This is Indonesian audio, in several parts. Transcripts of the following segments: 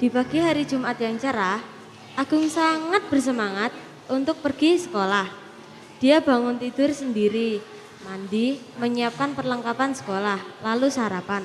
Di pagi hari Jumat yang cerah, Agung sangat bersemangat untuk pergi sekolah. Dia bangun tidur sendiri, mandi, menyiapkan perlengkapan sekolah, lalu sarapan.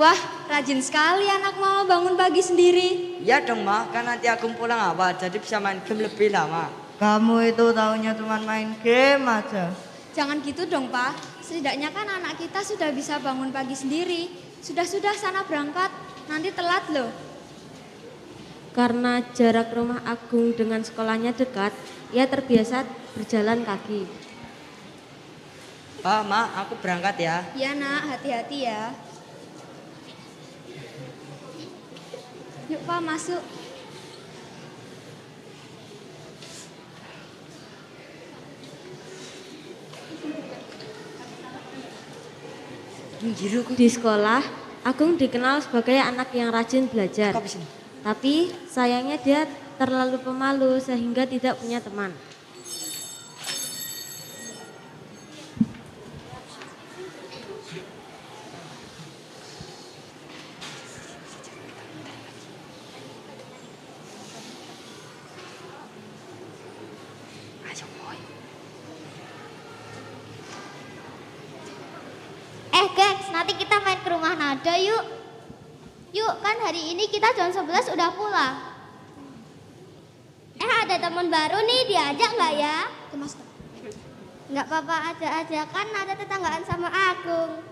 Wah, rajin sekali anak mama bangun pagi sendiri. Ya dong ma, kan nanti aku pulang awal jadi bisa main game lebih lama. Kamu itu tahunya cuma main game aja. Jangan gitu dong, Pak. Setidaknya kan anak kita sudah bisa bangun pagi sendiri. Sudah-sudah sana berangkat, nanti telat loh. Karena jarak rumah Agung dengan sekolahnya dekat, ia terbiasa berjalan kaki. Pa, ma, aku berangkat ya. Ya nak, hati-hati ya. Yuk Pak, masuk. Di sekolah, Agung dikenal sebagai anak yang rajin belajar. Tapi sayangnya dia terlalu pemalu sehingga tidak punya teman. 15 udah pulang. Eh ada teman baru nih diajak nggak ya? Nggak apa-apa aja aja kan ada tetanggaan sama Agung.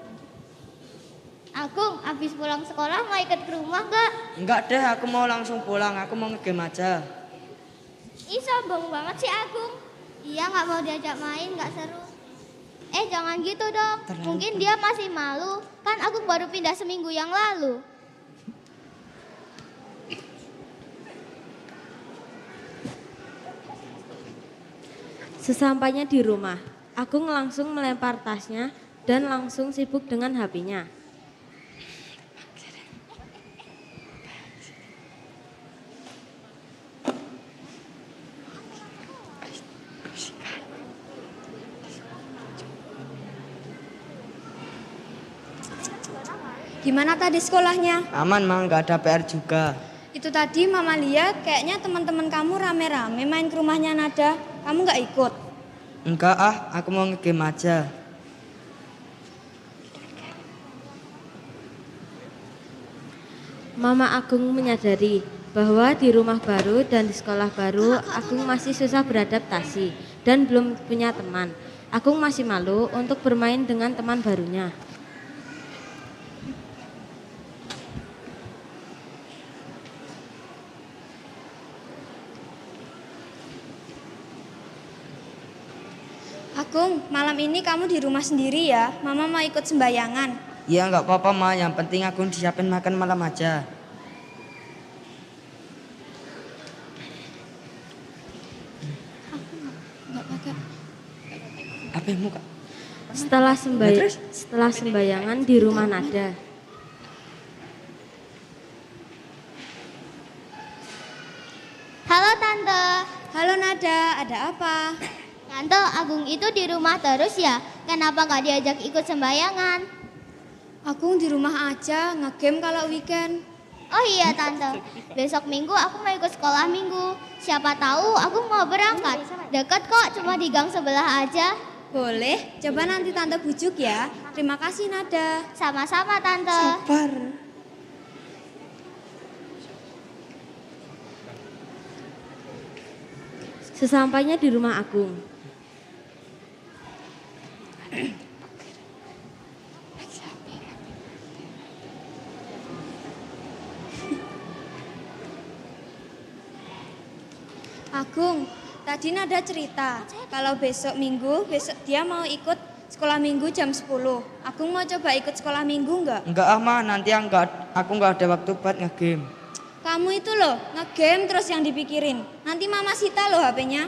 Agung, habis pulang sekolah mau ikut ke rumah nggak? Nggak deh, aku mau langsung pulang. Aku mau ngegame aja. Ih sombong banget sih Agung. Iya nggak mau diajak main, nggak seru. Eh jangan gitu dong, Terlalu mungkin dia masih malu. Kan aku baru pindah seminggu yang lalu. Sesampainya di rumah, Agung langsung melempar tasnya dan langsung sibuk dengan HP-nya. Gimana tadi sekolahnya? Aman ma, nggak ada PR juga. Itu tadi mama lihat kayaknya teman-teman kamu rame-rame main ke rumahnya Nada. Kamu nggak ikut? Enggak ah, aku mau ngegame aja. Mama Agung menyadari bahwa di rumah baru dan di sekolah baru Agung masih susah beradaptasi dan belum punya teman. Agung masih malu untuk bermain dengan teman barunya. Agung, malam ini kamu di rumah sendiri ya. Mama mau ikut sembayangan. Ya nggak apa-apa ma, yang penting aku disiapin makan malam aja. Apa yang muka? Setelah sembay terus? setelah sembayangan di rumah Nada, Halo Tante. Halo Nada, ada apa? Tante, Agung itu di rumah terus ya? Kenapa nggak diajak ikut sembayangan? Agung di rumah aja, ngegame kalau weekend. Oh iya Tante, besok minggu aku mau ikut sekolah minggu. Siapa tahu aku mau berangkat. Deket kok, cuma di gang sebelah aja. Boleh, coba nanti Tante bujuk ya. Terima kasih Nada. Sama-sama Tante. Sabar. sesampainya di rumah Agung, Agung, tadi Nada cerita kalau besok minggu, besok dia mau ikut sekolah minggu jam 10. Agung mau coba ikut sekolah minggu nggak? Enggak ah ma, nanti enggak, aku nggak ada waktu buat ngegame. Kamu itu loh, ngegame terus yang dipikirin. Nanti mama sita loh HP-nya.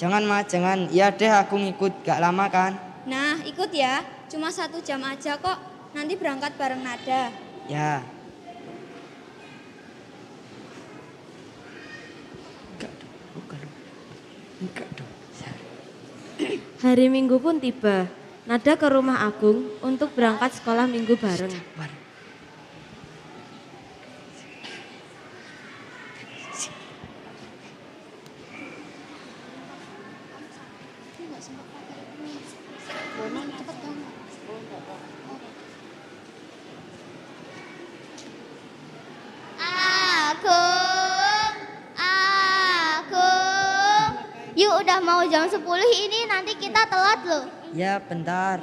Jangan ma, jangan. Iya deh aku ngikut, gak lama kan? Nah, ikut ya. Cuma satu jam aja kok. Nanti berangkat bareng Nada. Ya. Hari Minggu pun tiba. Nada ke rumah Agung untuk berangkat sekolah minggu bareng. Agung, Agung. Yuk udah mau jam 10 ini nanti kita telat loh. Ya, bentar.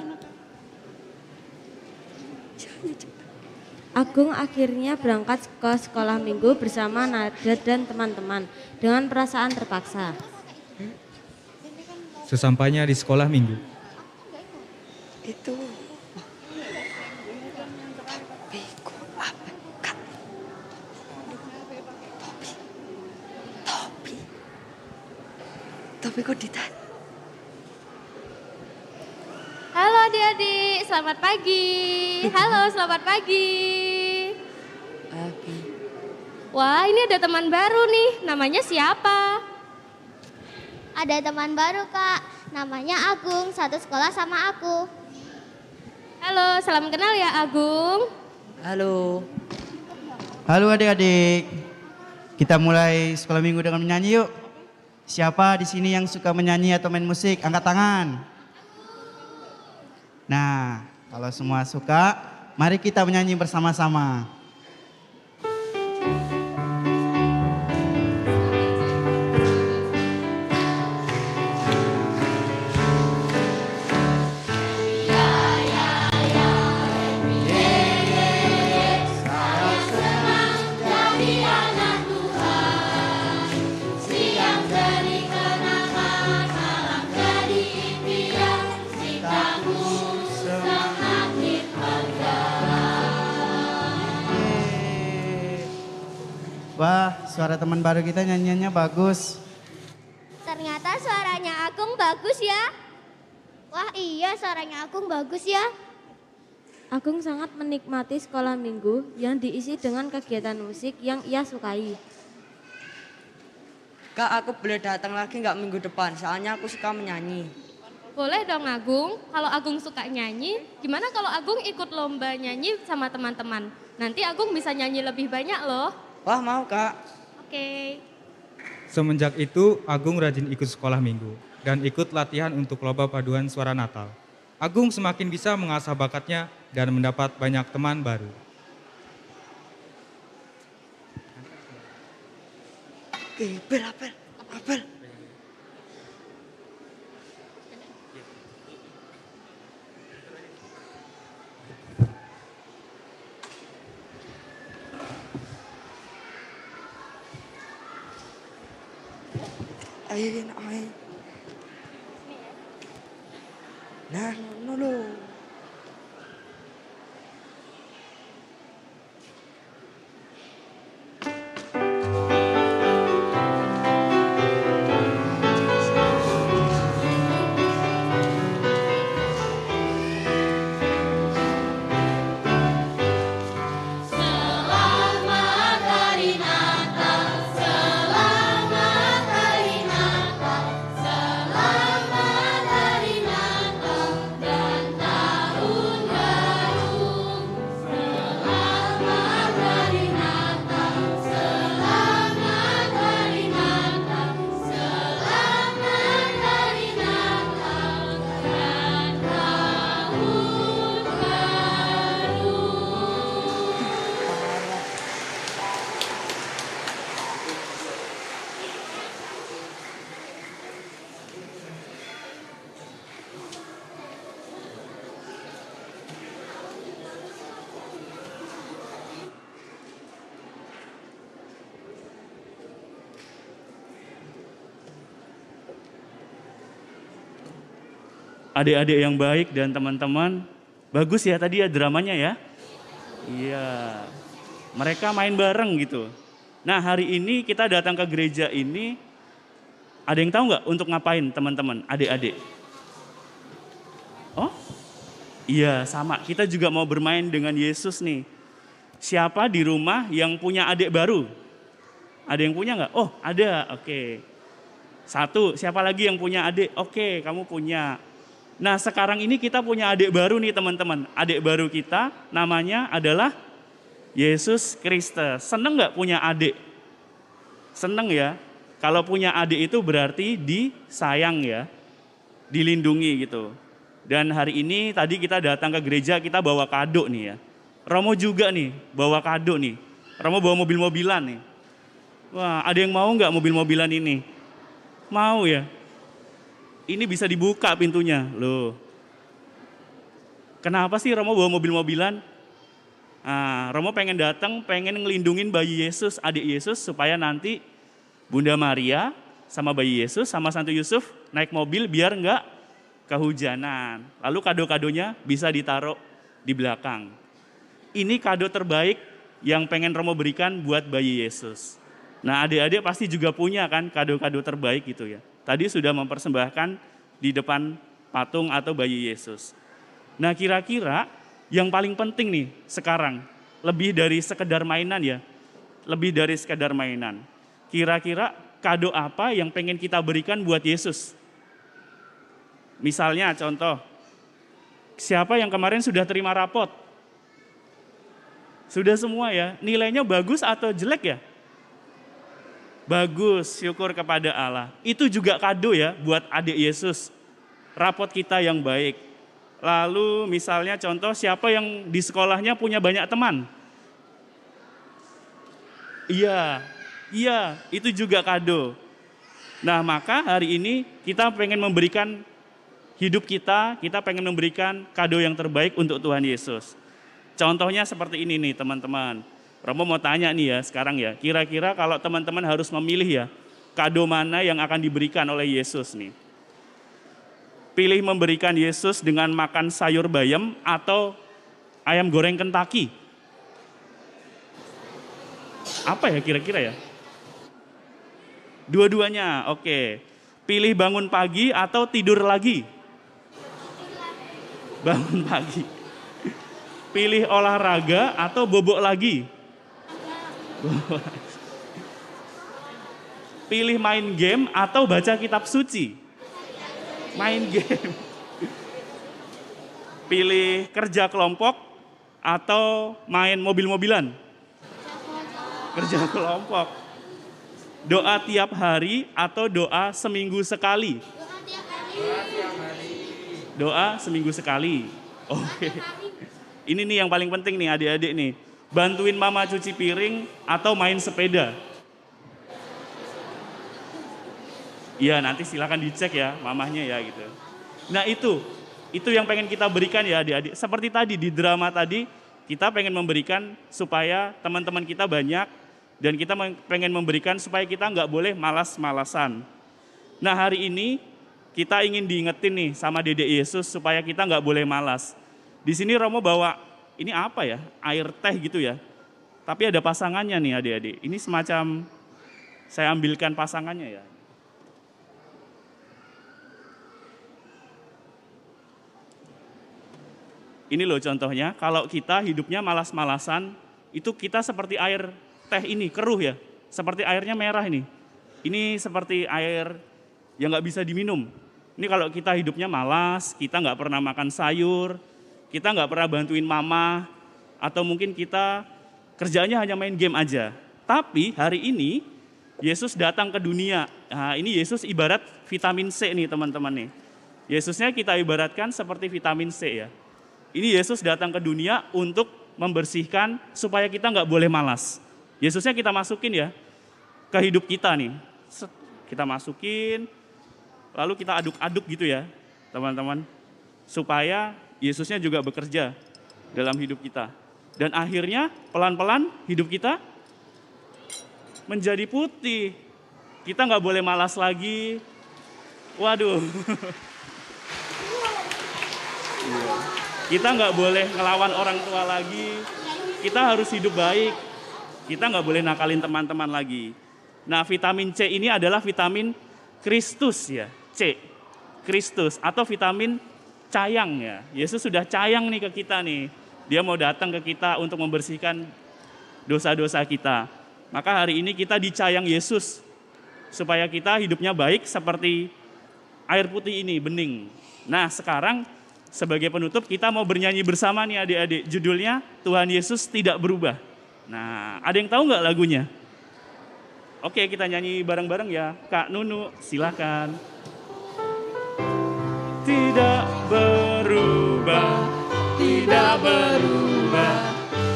Agung akhirnya berangkat ke sekolah minggu bersama Nada dan teman-teman dengan perasaan terpaksa. Sesampainya di sekolah minggu, Itu. Bego apa? Kak. Topi. Topi. Topi kok ditanya? Halo adik-adik, selamat pagi. Halo, selamat pagi. Abi. Wah, ini ada teman baru nih. Namanya siapa? Ada teman baru kak, namanya Agung, satu sekolah sama aku. Halo, salam kenal ya Agung. Halo. Halo adik-adik. Kita mulai sekolah minggu dengan menyanyi yuk. Siapa di sini yang suka menyanyi atau main musik? Angkat tangan. Nah, kalau semua suka, mari kita menyanyi bersama-sama. Wah, suara teman baru kita nyanyiannya bagus. Ternyata suaranya Agung bagus ya. Wah iya suaranya Agung bagus ya. Agung sangat menikmati sekolah minggu yang diisi dengan kegiatan musik yang ia sukai. Kak, aku boleh datang lagi nggak minggu depan? Soalnya aku suka menyanyi. Boleh dong Agung. Kalau Agung suka nyanyi, gimana kalau Agung ikut lomba nyanyi sama teman-teman? Nanti Agung bisa nyanyi lebih banyak loh. Wah, mau Kak. Oke. semenjak itu Agung rajin ikut sekolah minggu dan ikut latihan untuk lomba paduan suara Natal. Agung semakin bisa mengasah bakatnya dan mendapat banyak teman baru. Oke, apel, apel, apel. ai ai nang nó lô adik-adik yang baik dan teman-teman. Bagus ya tadi ya dramanya ya. Iya. Mereka main bareng gitu. Nah hari ini kita datang ke gereja ini. Ada yang tahu nggak untuk ngapain teman-teman, adik-adik? Oh? Iya sama, kita juga mau bermain dengan Yesus nih. Siapa di rumah yang punya adik baru? Ada yang punya nggak? Oh ada, oke. Satu, siapa lagi yang punya adik? Oke, kamu punya. Nah sekarang ini kita punya adik baru nih teman-teman. Adik baru kita namanya adalah Yesus Kristus. Seneng nggak punya adik? Seneng ya. Kalau punya adik itu berarti disayang ya. Dilindungi gitu. Dan hari ini tadi kita datang ke gereja kita bawa kado nih ya. Romo juga nih bawa kado nih. Romo bawa mobil-mobilan nih. Wah ada yang mau nggak mobil-mobilan ini? Mau ya? Ini bisa dibuka pintunya, loh. Kenapa sih Romo bawa mobil-mobilan? Nah, Romo pengen datang, pengen ngelindungin bayi Yesus, adik Yesus, supaya nanti Bunda Maria sama bayi Yesus sama Santo Yusuf naik mobil biar nggak kehujanan. Lalu kado-kadonya bisa ditaruh di belakang. Ini kado terbaik yang pengen Romo berikan buat bayi Yesus. Nah adik-adik pasti juga punya kan kado-kado terbaik gitu ya. Tadi sudah mempersembahkan di depan patung atau bayi Yesus. Nah kira-kira yang paling penting nih sekarang, lebih dari sekedar mainan ya, lebih dari sekedar mainan. Kira-kira kado apa yang pengen kita berikan buat Yesus? Misalnya contoh, siapa yang kemarin sudah terima rapot? Sudah semua ya, nilainya bagus atau jelek ya? Bagus, syukur kepada Allah. Itu juga kado ya buat adik Yesus. Rapot kita yang baik. Lalu misalnya contoh siapa yang di sekolahnya punya banyak teman? Iya, iya itu juga kado. Nah maka hari ini kita pengen memberikan hidup kita, kita pengen memberikan kado yang terbaik untuk Tuhan Yesus. Contohnya seperti ini nih teman-teman Romo mau tanya nih ya sekarang ya, kira-kira kalau teman-teman harus memilih ya, kado mana yang akan diberikan oleh Yesus nih? Pilih memberikan Yesus dengan makan sayur bayam atau ayam goreng Kentucky? Apa ya kira-kira ya? Dua-duanya, oke. Pilih bangun pagi atau tidur lagi? Bangun pagi. Pilih olahraga atau bobok lagi? Pilih main game atau baca kitab suci? Main game. Pilih kerja kelompok atau main mobil-mobilan? Kerja kelompok. Doa tiap hari atau doa seminggu sekali? Doa seminggu sekali. Oke. Ini nih yang paling penting nih adik-adik nih bantuin mama cuci piring, atau main sepeda? Iya nanti silakan dicek ya mamahnya ya gitu. Nah itu, itu yang pengen kita berikan ya adik-adik. Seperti tadi di drama tadi, kita pengen memberikan supaya teman-teman kita banyak dan kita pengen memberikan supaya kita nggak boleh malas-malasan. Nah hari ini kita ingin diingetin nih sama Dede Yesus supaya kita nggak boleh malas. Di sini Romo bawa ini apa ya, air teh gitu ya. Tapi ada pasangannya nih adik-adik. Ini semacam saya ambilkan pasangannya ya. Ini loh contohnya, kalau kita hidupnya malas-malasan, itu kita seperti air teh ini, keruh ya. Seperti airnya merah ini. Ini seperti air yang nggak bisa diminum. Ini kalau kita hidupnya malas, kita nggak pernah makan sayur, kita nggak pernah bantuin mama, atau mungkin kita kerjanya hanya main game aja. Tapi hari ini Yesus datang ke dunia. Nah, ini Yesus ibarat vitamin C nih teman-teman nih. Yesusnya kita ibaratkan seperti vitamin C ya. Ini Yesus datang ke dunia untuk membersihkan supaya kita nggak boleh malas. Yesusnya kita masukin ya ke hidup kita nih. Kita masukin, lalu kita aduk-aduk gitu ya teman-teman. Supaya Yesusnya juga bekerja dalam hidup kita. Dan akhirnya pelan-pelan hidup kita menjadi putih. Kita nggak boleh malas lagi. Waduh. Kita nggak boleh ngelawan orang tua lagi. Kita harus hidup baik. Kita nggak boleh nakalin teman-teman lagi. Nah vitamin C ini adalah vitamin Kristus ya. C. Kristus atau vitamin cayang ya. Yesus sudah cayang nih ke kita nih. Dia mau datang ke kita untuk membersihkan dosa-dosa kita. Maka hari ini kita dicayang Yesus. supaya kita hidupnya baik seperti air putih ini, bening. Nah, sekarang sebagai penutup kita mau bernyanyi bersama nih adik-adik. Judulnya Tuhan Yesus Tidak Berubah. Nah, ada yang tahu nggak lagunya? Oke, kita nyanyi bareng-bareng ya. Kak Nunu, silakan. Tidak berubah, tidak berubah.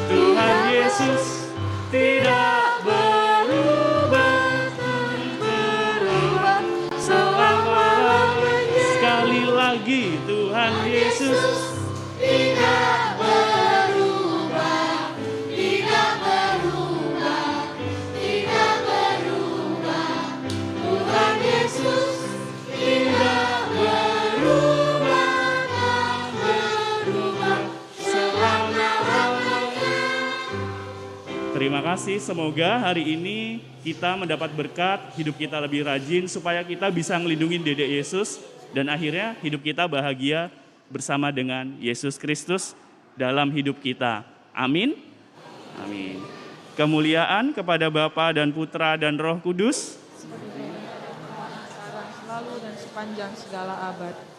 Tuhan Yesus tidak berubah, berubah selama-lamanya. Sekali lagi Tuhan Yesus kasih, semoga hari ini kita mendapat berkat, hidup kita lebih rajin supaya kita bisa ngelindungin Dedek Yesus dan akhirnya hidup kita bahagia bersama dengan Yesus Kristus dalam hidup kita. Amin. Amin. Kemuliaan kepada Bapa dan Putra dan Roh Kudus. selalu dan sepanjang segala abad.